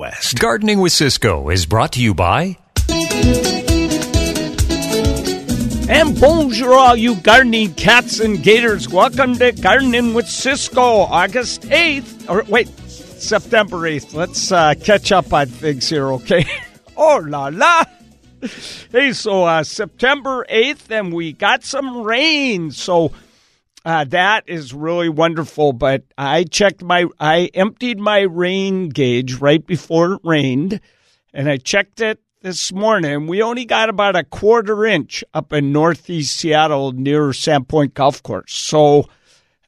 West. Gardening with Ciscoe is brought to you by. And bonjour, all you gardening cats and gators. Welcome to Gardening with Ciscoe, August 8th. Or wait, September 8th. Let's uh, catch up on things here, okay? oh, la la. Hey, so uh, September 8th, and we got some rain. So uh, that is really wonderful. But I checked my, I emptied my rain gauge right before it rained, and I checked it this morning. We only got about a quarter inch up in northeast Seattle near Sandpoint Golf Course. So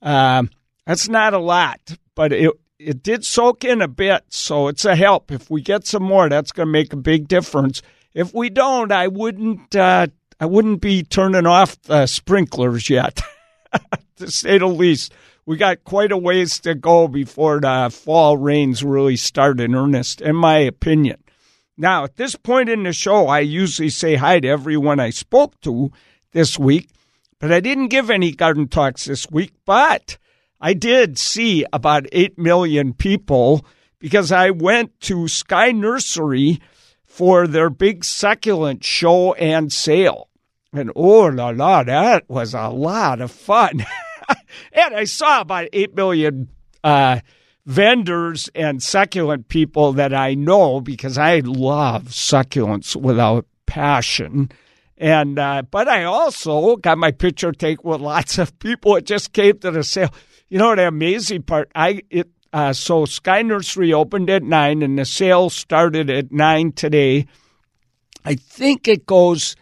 um, that's not a lot, but it it did soak in a bit, so it's a help. If we get some more, that's going to make a big difference. If we don't, I wouldn't. Uh, I wouldn't be turning off the sprinklers yet. to say the least. We got quite a ways to go before the fall rains really start in earnest, in my opinion. Now, at this point in the show, I usually say hi to everyone I spoke to this week, but I didn't give any garden talks this week, but I did see about 8 million people because I went to Sky Nursery for their big succulent show and sale. And oh la la, that was a lot of fun. and I saw about 8 million uh, vendors and succulent people that I know because I love succulents without passion. And uh, but I also got my picture taken with lots of people. It just came to the sale. You know the amazing part? I it uh, so Sky Nursery opened at nine, and the sale started at nine today. I think it goes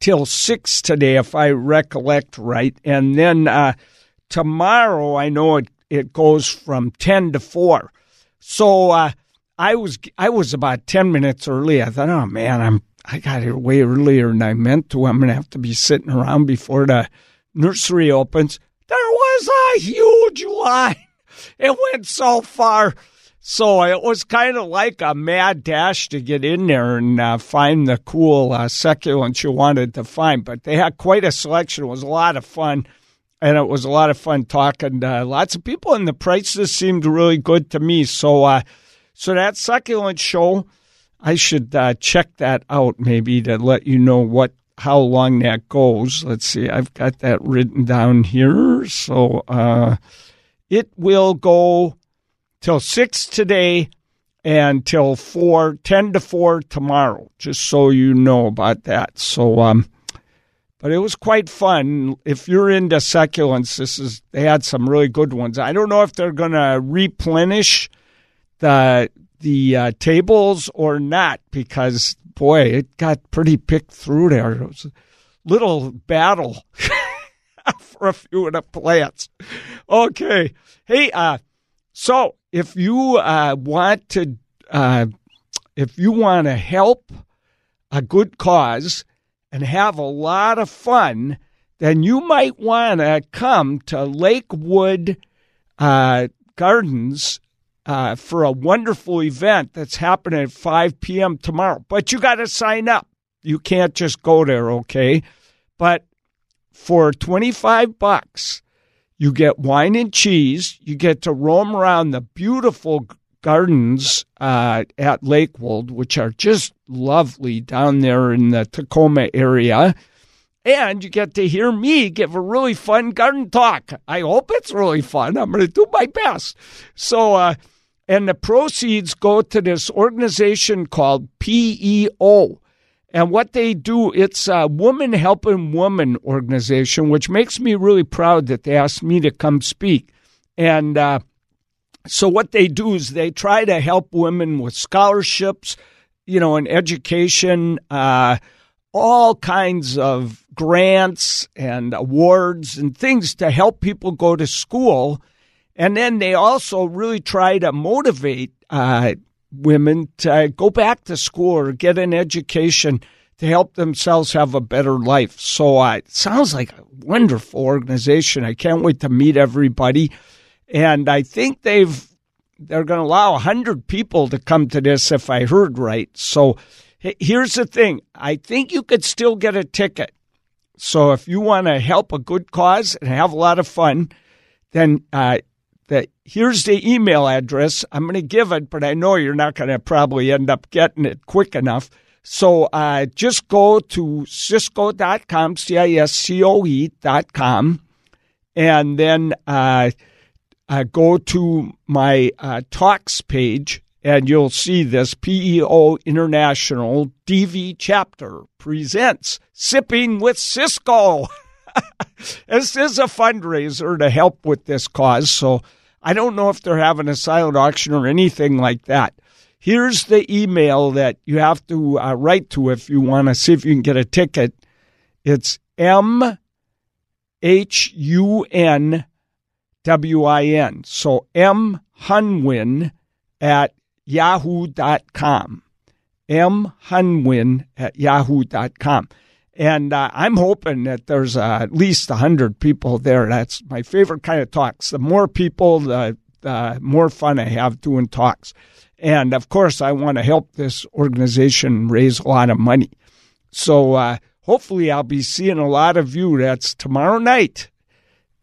till six today, if I recollect right. And then uh, tomorrow, I know it, it goes from 10 to 4. So uh, I was I was about 10 minutes early. I thought, oh man, I'm I got here way earlier than I meant to. I'm going to have to be sitting around before the nursery opens. There was a huge line. It went so far. So it was kind of like a mad dash to get in there and uh, find the cool uh, succulents you wanted to find. But they had quite a selection. It was a lot of fun. And it was a lot of fun talking to lots of people, and the prices seemed really good to me. So, uh, so that succulent show, I should uh, check that out maybe to let you know what how long that goes. Let's see, I've got that written down here. So uh, it will go till 6 today and till 4, 10 to 4 tomorrow, just so you know about that. So, um, but it was quite fun. If you're into succulents, this is they had some really good ones. I don't know if they're going to replenish the the uh, tables or not because boy, it got pretty picked through there. It was a little battle for a few of the plants. Okay, hey, uh, so if you uh, want to, uh, if you want to help a good cause and have a lot of fun, then you might want to come to Lakewood uh, Gardens uh, for a wonderful event that's happening at 5 p.m. tomorrow. But you got to sign up. You can't just go there, okay? But for 25 bucks, you get wine and cheese. You get to roam around the beautiful gardens uh, at Lakewood, which are just lovely down there in the Tacoma area. And you get to hear me give a really fun garden talk. I hope it's really fun. I'm going to do my best. So, uh, and the proceeds go to this organization called PEO. And what they do, it's a Woman Helping Woman organization, which makes me really proud that they asked me to come speak. And uh, so what they do is they try to help women with scholarships, you know, and education, uh, all kinds of grants and awards and things to help people go to school. And then they also really try to motivate uh, women to go back to school or get an education to help themselves have a better life. So uh, it sounds like a wonderful organization. I can't wait to meet everybody. And I think they've they're going to allow 100 people to come to this if I heard right. So here's the thing. I think you could still get a ticket. So if you want to help a good cause and have a lot of fun, then uh, the here's the email address. I'm going to give it, but I know you're not going to probably end up getting it quick enough. So uh, just go to ciscoe.com, C-I-S-C-O-E.com, and then uh, uh, go to my uh, talks page, and you'll see this PEO International DV chapter presents Sipping with Ciscoe. this is a fundraiser to help with this cause, so I don't know if they're having a silent auction or anything like that. Here's the email that you have to uh, write to if you want to see if you can get a ticket. It's M H U N W I N. So M Hunwin at yahoo.com. M Hunwin at yahoo.com. And uh, I'm hoping that there's uh, at least 100 people there. That's my favorite kind of talks. The more people, the, the more fun I have doing talks. And of course, I want to help this organization raise a lot of money. So uh, hopefully, I'll be seeing a lot of you. That's tomorrow night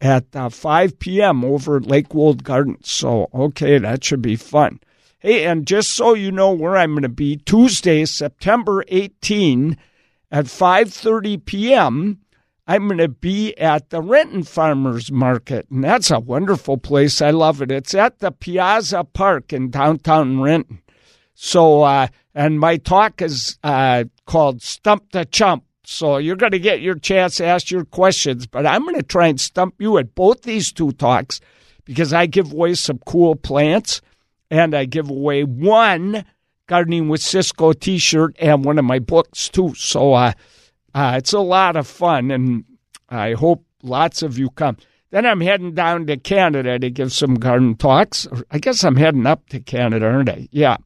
at uh, 5 p.m. over at Lakewold Gardens. So, okay, that should be fun. Hey, and just so you know where I'm going to be, Tuesday, September 18 at 5:30 p.m. I'm going to be at the Renton Farmers Market, and that's a wonderful place. I love it. It's at the Piazza Park in downtown Renton. So, uh, and my talk is uh, called Stump the Chump. So you're going to get your chance to ask your questions, but I'm going to try and stump you at both these two talks because I give away some cool plants and I give away one Gardening with Ciscoe t shirt and one of my books too. So, uh, uh, it's a lot of fun, and I hope lots of you come. Then I'm heading down to Canada to give some garden talks. I guess I'm heading up to Canada, aren't I? Yeah.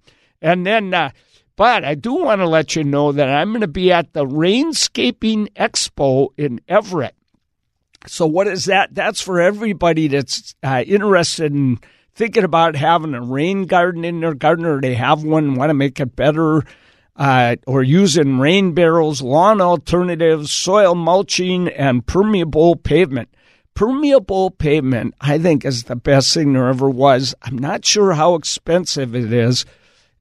And then, uh, but I do want to let you know that I'm going to be at the Rainscaping Expo in Everett. So, what is that? That's for everybody that's uh, interested in thinking about having a rain garden in their garden or they have one, want to make it better uh, or using rain barrels, lawn alternatives, soil mulching, and permeable pavement. Permeable pavement, I think, is the best thing there ever was. I'm not sure how expensive it is,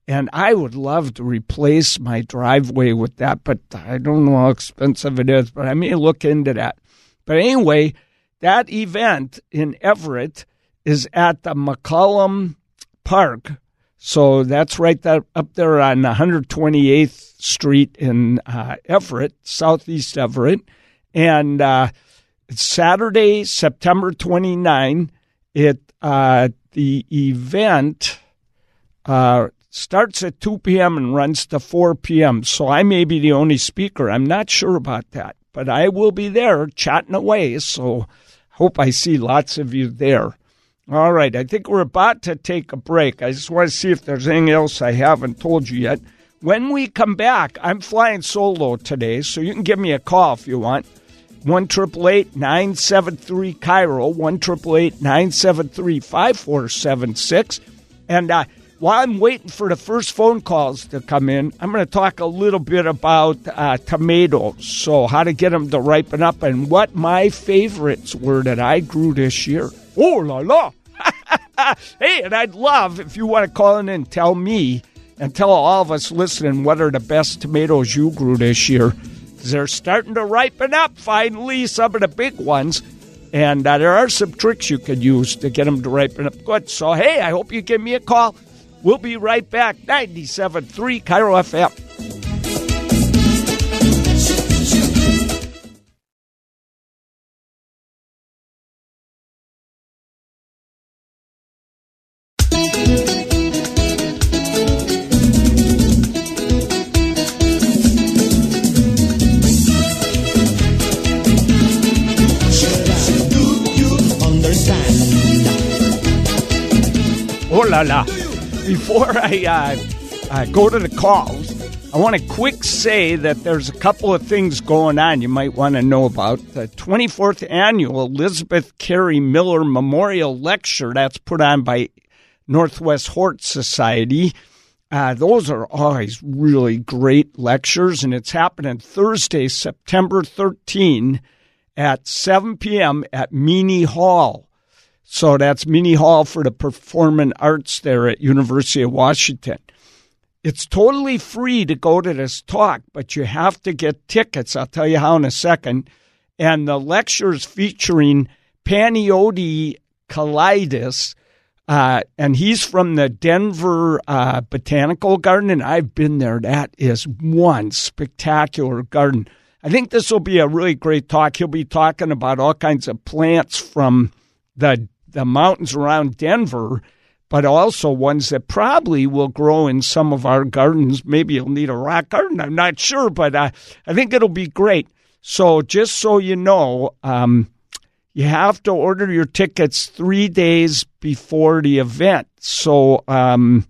and I would love to replace my driveway with that, but I don't know how expensive it is, but I may look into that. But anyway, that event in Everett is at the McCollum Park so that's right there, up there on 128th Street in uh, Everett, southeast Everett. And uh, it's Saturday, September 29. It uh, The event uh, starts at 2 p.m. and runs to 4 p.m. So I may be the only speaker. I'm not sure about that, but I will be there chatting away. So hope I see lots of you there. All right, I think we're about to take a break. I just want to see if there's anything else I haven't told you yet. When we come back, I'm flying solo today, so you can give me a call if you want. 1 973 KIRO, 1 973 5476. And uh, while I'm waiting for the first phone calls to come in, I'm going to talk a little bit about uh, tomatoes. So, how to get them to ripen up and what my favorites were that I grew this year. Oh la la! hey, and I'd love if you want to call in and tell me and tell all of us listening what are the best tomatoes you grew this year. They're starting to ripen up finally, some of the big ones. And uh, there are some tricks you could use to get them to ripen up good. So, hey, I hope you give me a call. We'll be right back. 97.3 KIRO FM. Before I uh, uh, go to the calls, I want to quick say that there's a couple of things going on you might want to know about. The 24th annual Elizabeth Carey Miller Memorial Lecture that's put on by Northwest Hort Society. Uh, those are always really great lectures, and it's happening Thursday, September 13 at 7 p.m. at Meany Hall. So that's Meany Hall for the Performing Arts there at University of Washington. It's totally free to go to this talk, but you have to get tickets. I'll tell you how in a second. And the lectures featuring Panayotis Kelaidis, uh, and he's from the Denver uh, Botanical Garden, and I've been there. That is one spectacular garden. I think this will be a really great talk. He'll be talking about all kinds of plants from the the mountains around Denver, but also ones that probably will grow in some of our gardens. Maybe you'll need a rock garden. I'm not sure, but uh, I think it'll be great. So just so you know, um, you have to order your tickets three days before the event. So um,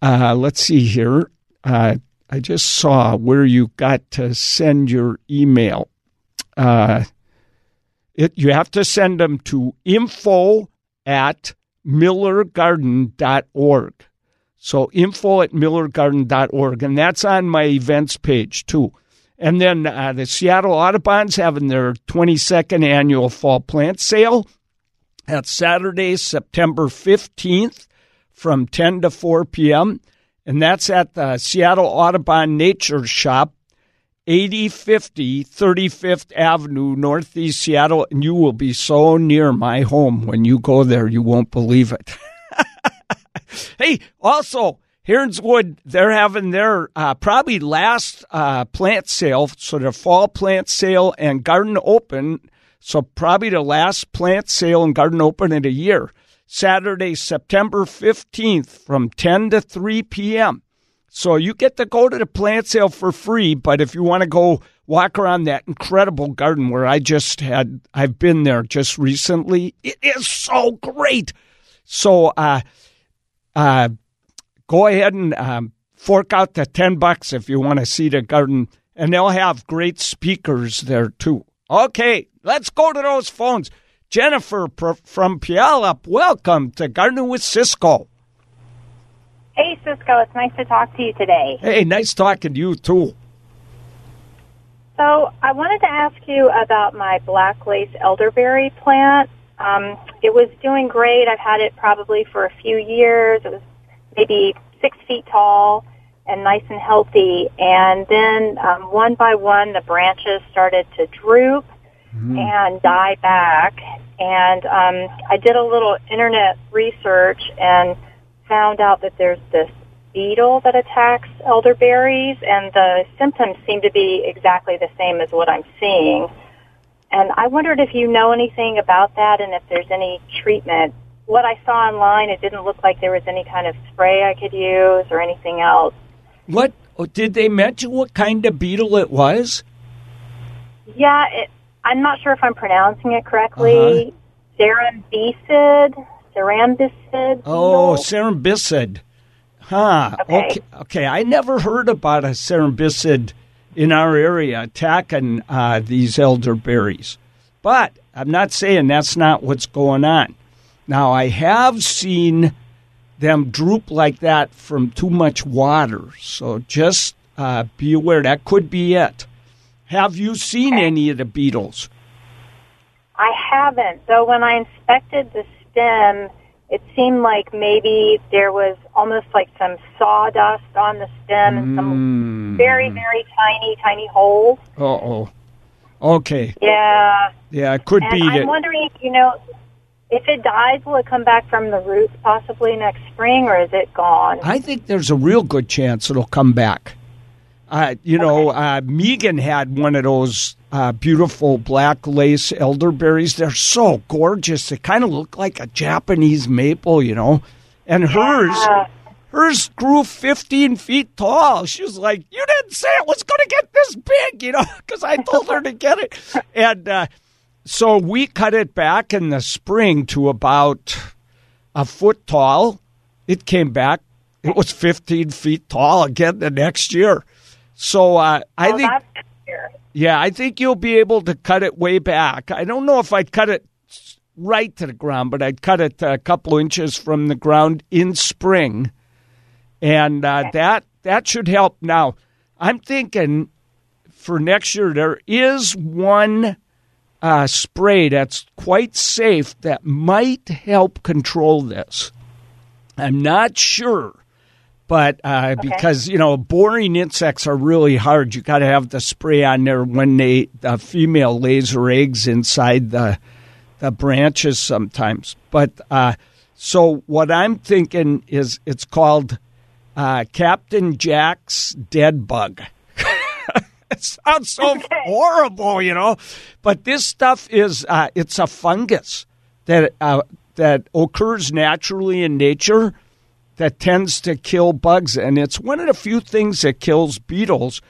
uh, let's see here. Uh, I just saw where you got to send your email. Uh, it, you have to send them to info at millergarden.org. So info at millergarden.org. And that's on my events page too. And then uh, the Seattle Audubon's having their 22nd annual fall plant sale. That's Saturday, September 15th from 10 to 4 p.m. And that's at the Seattle Audubon Nature Shop, 8050 35th Avenue, Northeast Seattle. And you will be so near my home when you go there, you won't believe it. hey, also, Heronswood, they're having their uh, probably last uh, plant sale, so their fall plant sale and garden open. So probably the last plant sale and garden open in a year. Saturday, September 15th from 10 to 3 p.m. So you get to go to the plant sale for free, but if you want to go walk around that incredible garden where I just had, I've been there just recently, it is so great. So, uh, uh, go ahead and um, fork out the 10 bucks if you want to see the garden, and they'll have great speakers there too. Okay, let's go to those phones. Jennifer from Puyallup, welcome to Gardening with Ciscoe. Hey, Ciscoe, it's nice to talk to you today. Hey, nice talking to you too. So, I wanted to ask you about my black lace elderberry plant. Um, it was doing great. I've had it probably for a few years. It was maybe six feet tall and nice and healthy. And then um, one by one, the branches started to droop mm. and die back. And um, I did a little internet research and found out that there's this beetle that attacks elderberries, and the symptoms seem to be exactly the same as what I'm seeing. And I wondered if you know anything about that and if there's any treatment. What I saw online, it didn't look like there was any kind of spray I could use or anything else. What oh, did they mention? What kind of beetle it was? Yeah, it, I'm not sure if I'm pronouncing it correctly. Uh-huh. Cerambycid. Oh, cerambycid. Huh. Okay. okay. okay. I never heard about a cerambycid in our area attacking uh, these elderberries. But I'm not saying that's not what's going on. Now, I have seen them droop like that from too much water. So just uh, be aware that could be it. Have you seen any of the beetles? I haven't. So when I inspected the stem, it seemed like maybe there was almost like some sawdust on the stem and some Mm. very, very tiny, tiny holes. Uh oh. Okay. Yeah. Yeah, it could And be I'm that. wondering if you know, if it dies, will it come back from the roots possibly next spring, or is it gone? I think there's a real good chance it'll come back. Uh, you know, uh, Megan had one of those uh, beautiful black lace elderberries. They're so gorgeous. They kind of look like a Japanese maple, you know. And hers, Yeah. hers grew 15 feet tall. She was like, "You didn't say it was going to get this big," you know, because I told her to get it. And uh, so we cut it back in the spring to about a foot tall. It came back. It was 15 feet tall again the next year. So uh, I oh, think, yeah, I think you'll be able to cut it way back. I don't know if I'd cut it right to the ground, but I'd cut it a couple inches from the ground in spring, and uh, that that should help. Now, I'm thinking for next year there is one uh, spray that's quite safe that might help control this. I'm not sure, but uh, okay. because you know boring insects are really hard, you got to have the spray on there when they the female lays her eggs inside the the branches sometimes. But uh, so what I'm thinking is it's called uh, Captain Jack's Dead Bug. it sounds so okay. horrible, you know. But this stuff is uh, it's a fungus that uh, that occurs naturally in nature that tends to kill bugs, and it's one of the few things that kills beetles.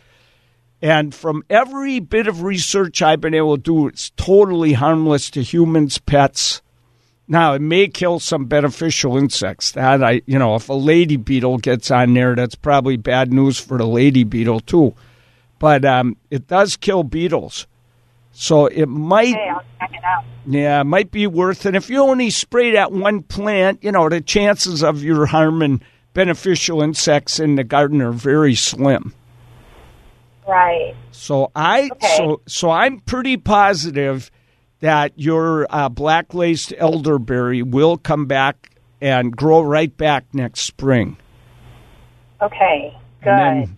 And from every bit of research I've been able to do, it's totally harmless to humans, pets. Now it may kill some beneficial insects. That I, you know, if a lady beetle gets on there, that's probably bad news for the lady beetle too. But um, it does kill beetles. So it might. It. Yeah, it might be worth it. If you only spray that one plant, you know, the chances of your harming beneficial insects in the garden are very slim. Right. So I okay. so so I'm pretty positive that your uh, black laced elderberry will come back and grow right back next spring. Okay. Good. Then,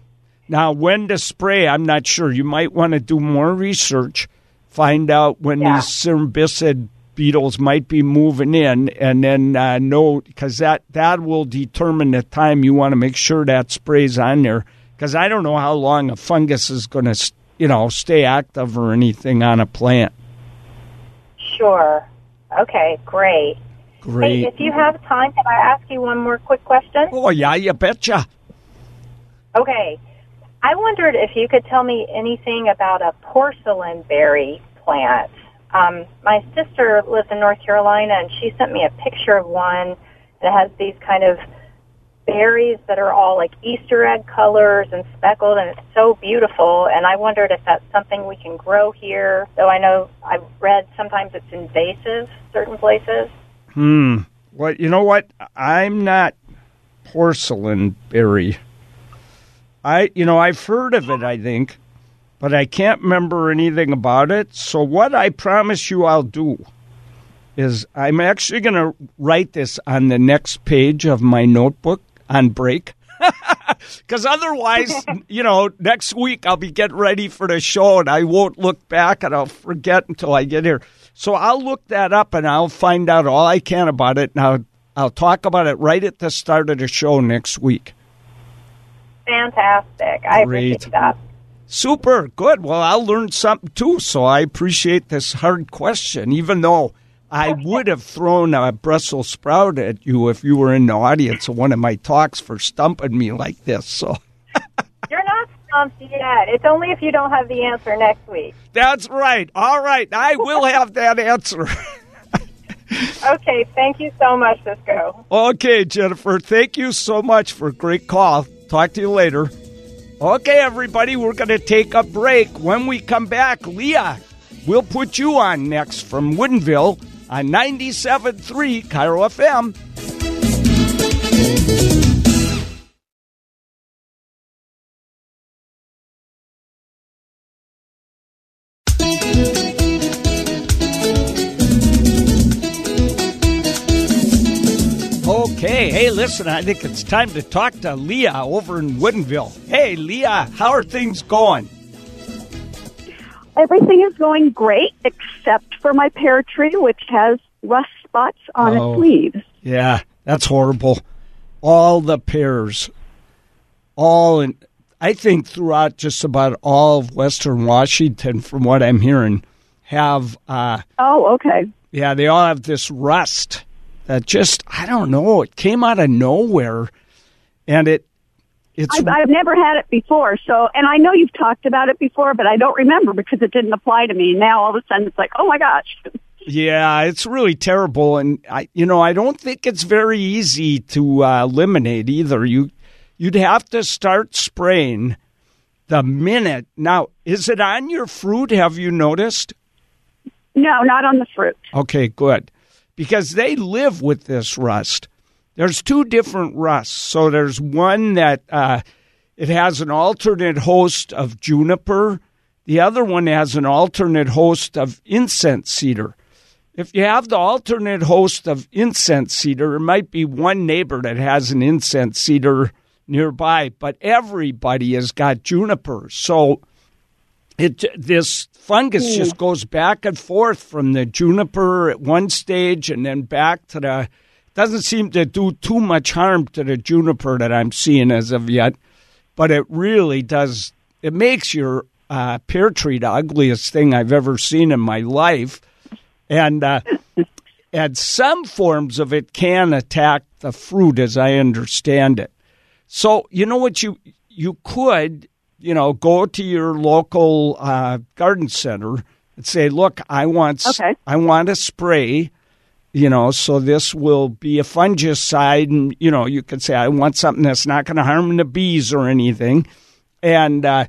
now, when to spray, I'm not sure. You might want to do more research find out when yeah. these cerambycid beetles might be moving in, and then uh, know because that that will determine the time you want to make sure that sprays on there. Because I don't know how long a fungus is going to, you know, stay active or anything on a plant. Sure. Okay. Great. Great. Hey, if you have time, can I ask you one more quick question? Oh yeah, you betcha. Okay. I wondered if you could tell me anything about a porcelain berry plant. Um, my sister lives in North Carolina, and she sent me a picture of one that has these kind of berries that are all like Easter egg colors and speckled, and it's so beautiful. And I wondered if that's something we can grow here. Though I know I've read sometimes it's invasive certain places. Hmm. Well, you know what? I'm not porcelain berry I, you know, I've heard of it, I think, but I can't remember anything about it. So, what I promise you I'll do is I'm actually going to write this on the next page of my notebook on break. Because otherwise, you know, next week I'll be getting ready for the show and I won't look back and I'll forget until I get here. So I'll look that up and I'll find out all I can about it. And I'll, I'll talk about it right at the start of the show next week fantastic. I Great. appreciate that. Super good. Well, I'll learn something too. So I appreciate this hard question, even though I would have thrown a Brussels sprout at you if you were in the audience of one of my talks for stumping me like this. So you're not stumped yet. It's only if you don't have the answer next week. That's right. All right, I will have that answer. okay. Thank you so much, Ciscoe. Okay, Jennifer. Thank you so much for a great call. Talk to you later. Okay, everybody, we're going to take a break. When we come back, Leah, we'll put you on next from Woodinville on 97.3 KIRO FM. Okay, hey, listen, I think it's time to talk to Leah over in Woodinville. Hey, Leah, how are things going? Everything is going great except for my pear tree, which has rust spots on oh, its leaves. Yeah, that's horrible. All the pears, all in, I think throughout just about all of Western Washington, from what I'm hearing, have. Uh, oh, okay. Yeah, they all have this rust that just I don't know. It came out of nowhere, and it it's. I've, I've, never had it before, so and I know you've talked about it before, but I don't remember because it didn't apply to me. Now all of a sudden it's like, oh my gosh. Yeah, it's really terrible, and I, you know, I don't think it's very easy to uh, eliminate either. You, you'd have to start spraying the minute. Now, is it on your fruit? Have you noticed? No, not on the fruit. Okay, good because they live with this rust. There's two different rusts. So there's one that uh, it has an alternate host of juniper The other one has an alternate host of incense cedar. If you have the alternate host of incense cedar, it might be one neighbor that has an incense cedar nearby, but everybody has got juniper. So it this fungus just goes back and forth from the juniper at one stage and then back to the doesn't seem to do too much harm to the juniper that I'm seeing as of yet, but it really does. It makes your uh, pear tree the ugliest thing I've ever seen in my life, and uh, and some forms of it can attack the fruit, as I understand it. So you know what you you could you know go to your local uh, garden center and say, look, I want Okay. I want a spray you know, so this will be a fungicide, and you know, you could say I want something that's not going to harm the bees or anything, and uh,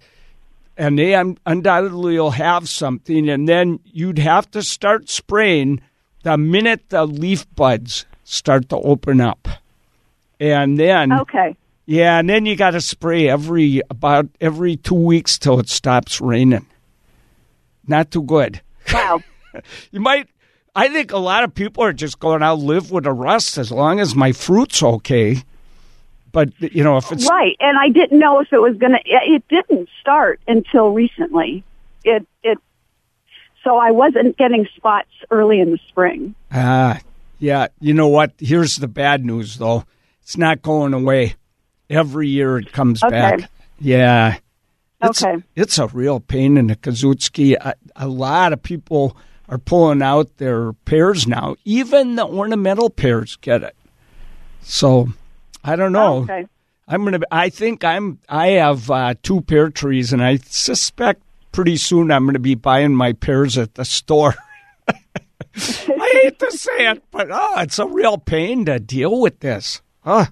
and they undoubtedly will have something, and then you'd have to start spraying the minute the leaf buds start to open up, and then Okay. Yeah, and then you got to spray every about every two weeks till it stops raining. Not too good. Wow. You might. I think a lot of people are just going out live with the rust as long as my fruit's okay. But you know, if it's Right, and I didn't know if it was going to. It didn't start until recently. It it. So I wasn't getting spots early in the spring. ah, yeah, you know what? Here's the bad news, though. It's not going away. Every year it comes Okay. back. Yeah. It's, Okay. It's a real pain in the Kazutsky. A, a lot of people are pulling out their pears now. Even the ornamental pears get it. So I don't know. Okay. I'm gonna. I think I'm. I have uh, two pear trees, and I suspect pretty soon I'm gonna be buying my pears at the store. I hate to say it, but oh, it's a real pain to deal with this. Huh.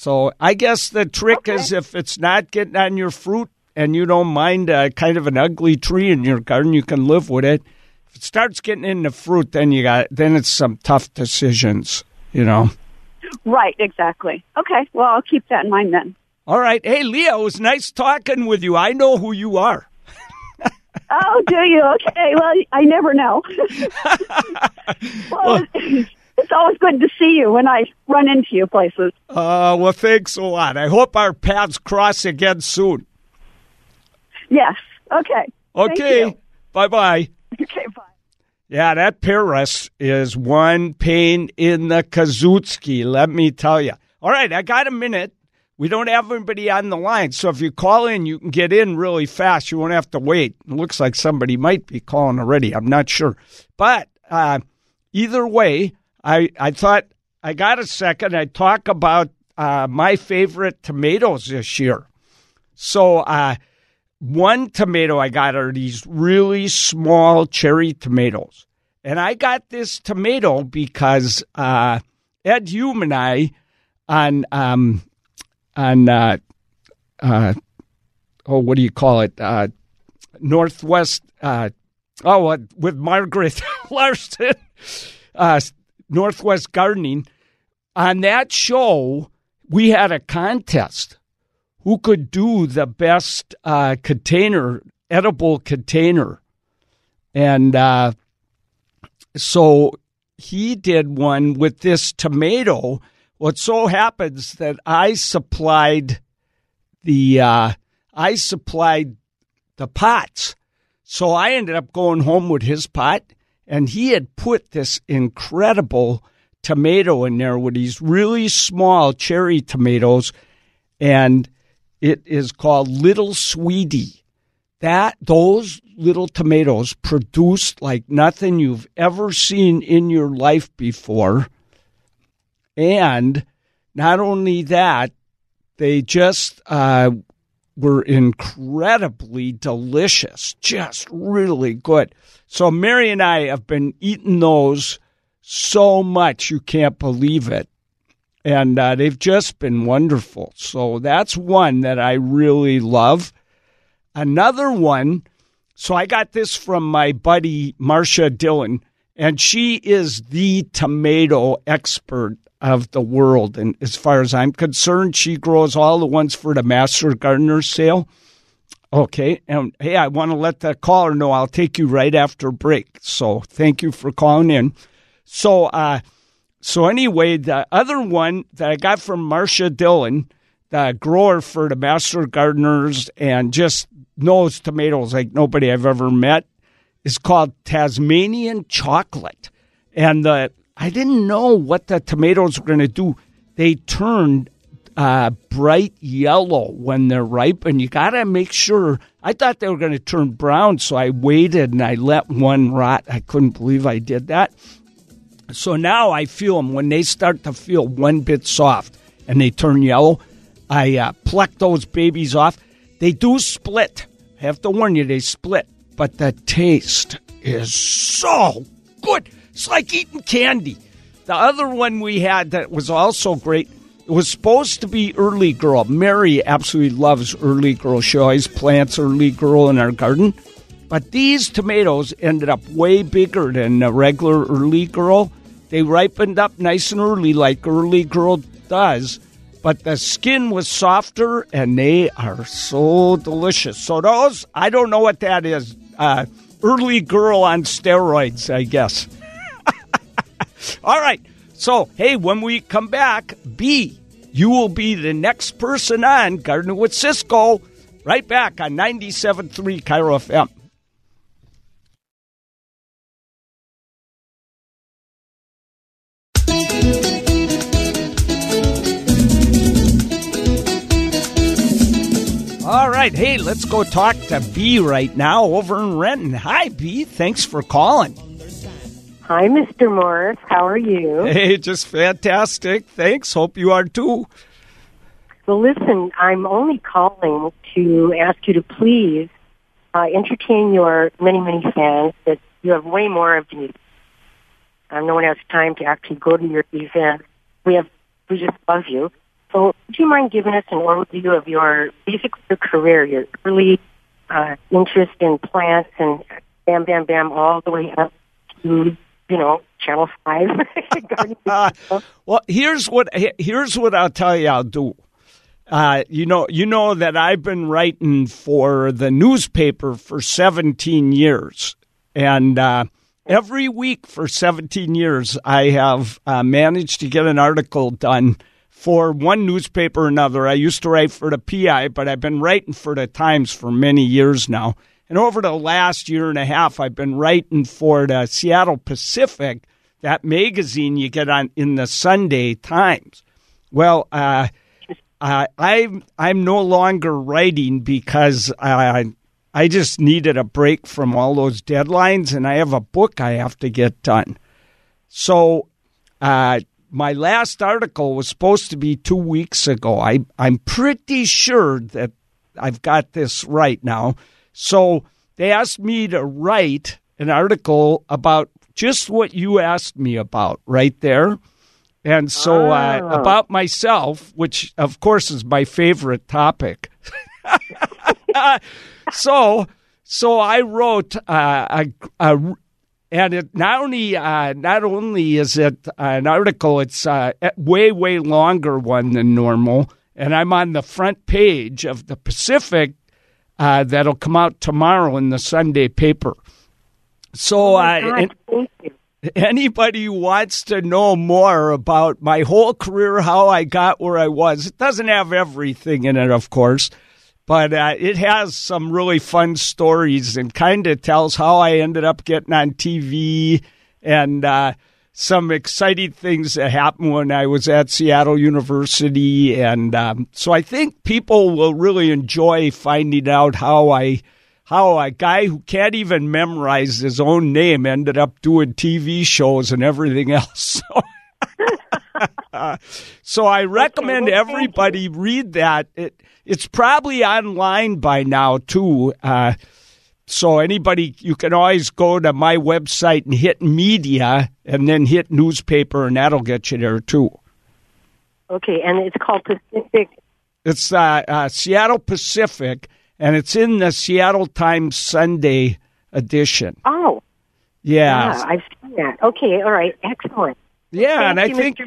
So I guess the trick is if it's not getting on your fruit and you don't mind uh, kind of an ugly tree in your garden, you can live with it. If it starts getting in the fruit, then you got then it's some tough decisions, you know. Right. Exactly. Okay. Well, I'll keep that in mind then. All right. Hey, Leah, it was nice talking with you. I know who you are. Oh, do you? Okay. Well, I never know. well, it's always good to see you when I run into you places. Uh, well, thanks a lot. I hope our paths cross again soon. Yes. Okay. Okay. Bye bye. Okay. Bye. Yeah, that pear rust is one pain in the Kazutsky, let me tell you. All right, I got a minute. We don't have anybody on the line, so if you call in, you can get in really fast. You won't have to wait. It looks like somebody might be calling already. I'm not sure. But uh, either way, I, I thought I got a second. I talk about uh, my favorite tomatoes this year. So, uh, one tomato I got are these really small cherry tomatoes. And I got this tomato because uh, Ed Hume and I on um, on uh, uh, oh what do you call it uh, Northwest uh, oh uh, with Margaret Larson uh, Northwest Gardening on that show we had a contest who could do the best uh, container, edible container. And uh, so he did one with this tomato. What so happens that I supplied the uh, I supplied the pots. So I ended up going home with his pot, and he had put this incredible tomato in there with these really small cherry tomatoes, and it is called Little Sweetie. That those little tomatoes produced like nothing you've ever seen in your life before. And not only that, they just uh, were incredibly delicious, just really good. So Mary and I have been eating those so much you can't believe it and uh, they've just been wonderful. So that's one that I really love. Another one, so I got this from my buddy Marcia Dillon, and she is the tomato expert of the world. And as far as I'm concerned, she grows all the ones for the Master Gardener sale. Okay. And hey, I want to let the caller know I'll take you right after break. So thank you for calling in. So, uh, so anyway, the other one that I got from Marcia Dillon, the grower for the Master Gardeners and just knows tomatoes like nobody I've ever met, is called Tasmanian Chocolate. And the I didn't know what the tomatoes were going to do. They turned uh, bright yellow when they're ripe, and you got to make sure. I thought they were going to turn brown, so I waited and I let one rot. I couldn't believe I did that. So now I feel them when they start to feel one bit soft and they turn yellow. I uh, pluck those babies off. They do split. I have to warn you, they split, but the taste is so good. It's like eating candy. The other one we had that was also great it was supposed to be early girl. Mary absolutely loves early girl. She always plants early girl in our garden. But these tomatoes ended up way bigger than a regular early girl. They ripened up nice and early, like early girl does, but the skin was softer and they are so delicious. So, those, I don't know what that is. Uh, early girl on steroids, I guess. All right. So, hey, when we come back, B, you will be the next person on Gardening with Ciscoe right back on 97.3 KIRO FM. All right, hey, let's go talk to B right now over in Renton. Hi, B. Thanks for calling. Hi, Mr. Morris. How are you? Hey, just fantastic. Thanks. Hope you are too. Well, listen, I'm only calling to ask you to please uh, entertain your many, many fans that you have way more of these. Uh, no one has time to actually go to your event. We have, we just love you. So, do you mind giving us an overview of your basic your career, your early uh, interest in plants, and bam, bam, bam, all the way up to you know Channel Five? well, here's what here's what I'll tell you. I'll do. Uh, you know, you know that I've been writing for the newspaper for 17 years, and uh, every week for 17 years, I have uh, managed to get an article done for one newspaper or another. I used to write for the PI, but I've been writing for the Times for many years now. And over the last year and a half, I've been writing for the Seattle Pacific, that magazine you get on in the Sunday Times. Well, uh, uh, I'm I'm no longer writing because I I just needed a break from all those deadlines, and I have a book I have to get done. So, uh, my last article was supposed to be two weeks ago. I, I'm pretty sure that I've got this right now. So they asked me to write an article about just what you asked me about right there. And so uh, about myself, which of course is my favorite topic. so, so I wrote uh, a, a and it not only uh, not only is it an article, it's uh, a way way longer one than normal, and I'm on the front page of the Pacific uh, that'll come out tomorrow in the Sunday paper. So, uh, God, and anybody who wants to know more about my whole career, how I got where I was, it doesn't have everything in it, of course, but uh, it has some really fun stories and kind of tells how I ended up getting on TV and uh, some exciting things that happened when I was at Seattle University. And um, so I think people will really enjoy finding out how I how a guy who can't even memorize his own name ended up doing TV shows and everything else. So, so I recommend well, everybody read that. It, it's probably online by now too. Uh, so anybody, you can always go to my website and hit media, and then hit newspaper, and that'll get you there too. Okay, and it's called Pacific. It's uh, uh, Seattle Pacific, and it's in the Seattle Times Sunday edition. Oh, Yeah, yeah, I've seen that. Okay, all right, excellent. yeah, Thank and I think.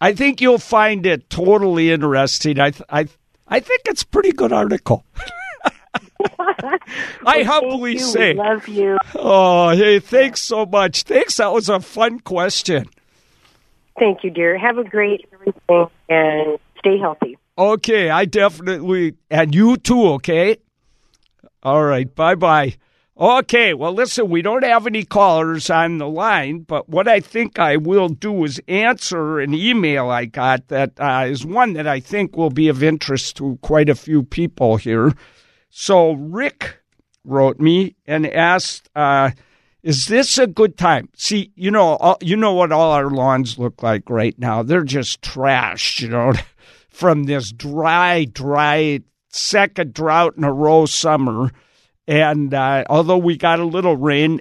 I think you'll find it totally interesting. I th- I I think it's a pretty good article. I humbly you. say. We love you. Oh, hey, thanks so much. Thanks. That was a fun question. Thank you, dear. Have a great everything and stay healthy. Okay, I definitely, and you too, okay? All right, bye bye. Okay, well, listen, we don't have any callers on the line, but what I think I will do is answer an email I got that uh, is one that I think will be of interest to quite a few people here. So, Rick wrote me and asked, uh, is this a good time? See, you know, all, you know what all our lawns look like right now. They're just trash, you know, from this dry, dry second drought in a row summer. And uh, although we got a little rain,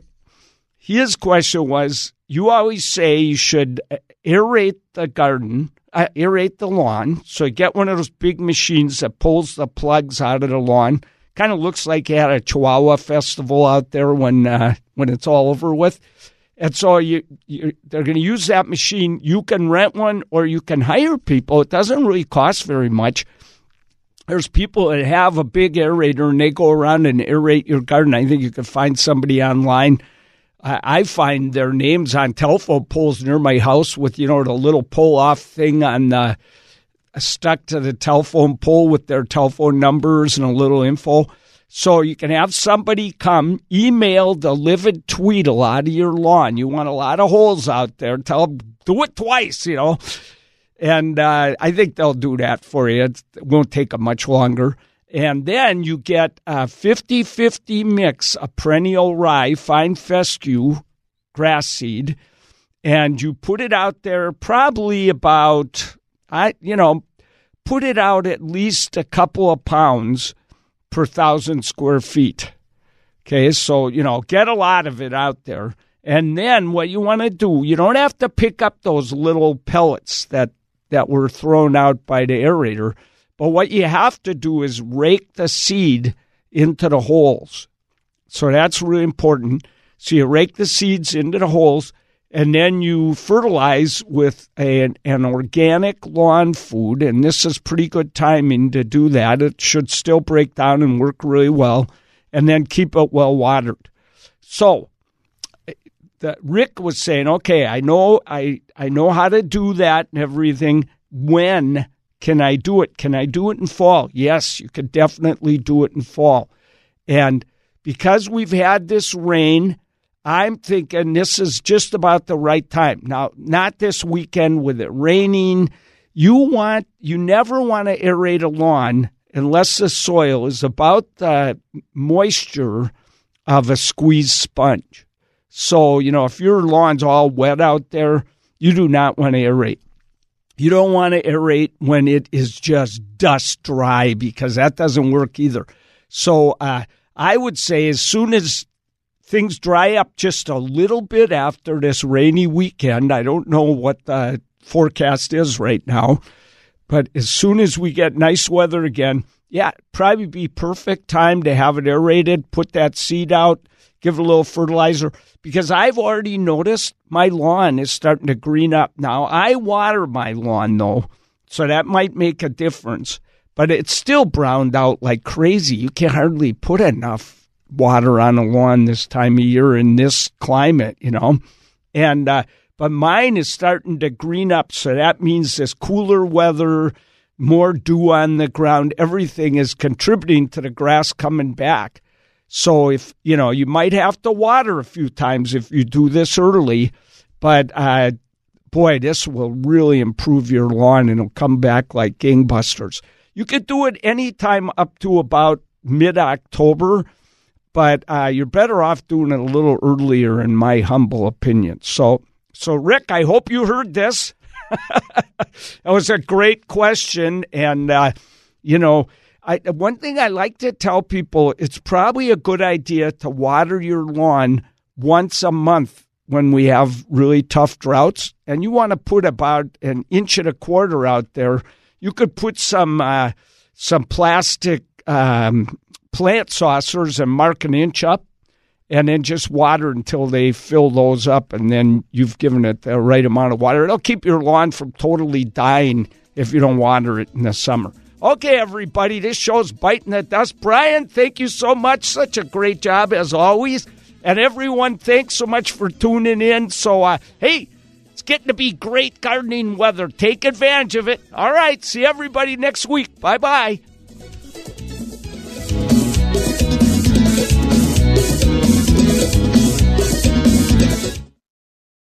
his question was: You always say you should aerate the garden, uh, aerate the lawn. So get one of those big machines that pulls the plugs out of the lawn. Kind of looks like you had a Chihuahua festival out there when uh, when it's all over with. And so you, you they're going to use that machine. You can rent one or you can hire people. It doesn't really cost very much. There's people that have a big aerator and they go around and aerate your garden. I think you can find somebody online. I, I find their names on telephone poles near my house with you know the little pull off thing on the stuck to the telephone pole with their telephone numbers and a little info. So you can have somebody come email the livid tweedle out of your lawn. You want a lot of holes out there. Tell them do it twice, you know. And uh, I think they'll do that for you. It won't take them much longer. And then you get a 50 50 mix of perennial rye, fine fescue, grass seed, and you put it out there probably about, I you know, put it out at least a couple of pounds per thousand square feet. Okay, so, you know, get a lot of it out there. And then what you want to do, you don't have to pick up those little pellets that, that were thrown out by the aerator. But what you have to do is rake the seed into the holes. So that's really important. So you rake the seeds into the holes and then you fertilize with an, an organic lawn food. And this is pretty good timing to do that. It should still break down and work really well. And then keep it well watered. So the, Rick was saying, okay, I know I, I know how to do that and everything. When can I do it? Can I do it in fall? Yes, you can definitely do it in fall. And because we've had this rain, I'm thinking this is just about the right time. Now, not this weekend with it raining. You want, you never want to aerate a lawn unless the soil is about the moisture of a squeezed sponge. So, you know, if your lawn's all wet out there, you do not want to aerate. You don't want to aerate when it is just dust dry because that doesn't work either. So, uh, I would say as soon as things dry up just a little bit after this rainy weekend, I don't know what the forecast is right now, but as soon as we get nice weather again, yeah, probably be perfect time to have it aerated, put that seed out, give it a little fertilizer because I've already noticed my lawn is starting to green up now. I water my lawn though, so that might make a difference, but it's still browned out like crazy. You can hardly put enough water on a lawn this time of year in this climate, you know. And uh, but mine is starting to green up, so that means this cooler weather, more dew on the ground, everything is contributing to the grass coming back. So if you know, you might have to water a few times if you do this early, but uh, boy, this will really improve your lawn and it'll come back like gangbusters. You could do it anytime up to about mid October, but uh, you're better off doing it a little earlier, in my humble opinion. So, so Rick, I hope you heard this. that was a great question, and uh, you know. I, one thing I like to tell people, it's probably a good idea to water your lawn once a month when we have really tough droughts. And you want to put about an inch and a quarter out there. You could put some uh, some plastic um, plant saucers and mark an inch up, and then just water until they fill those up, and then you've given it the right amount of water. It'll keep your lawn from totally dying if you don't water it in the summer. Okay, everybody, this show's biting the dust. Brian, thank you so much. Such a great job as always. And everyone, thanks so much for tuning in. So, uh, hey, it's getting to be great gardening weather. Take advantage of it. All right, see everybody next week. Bye bye.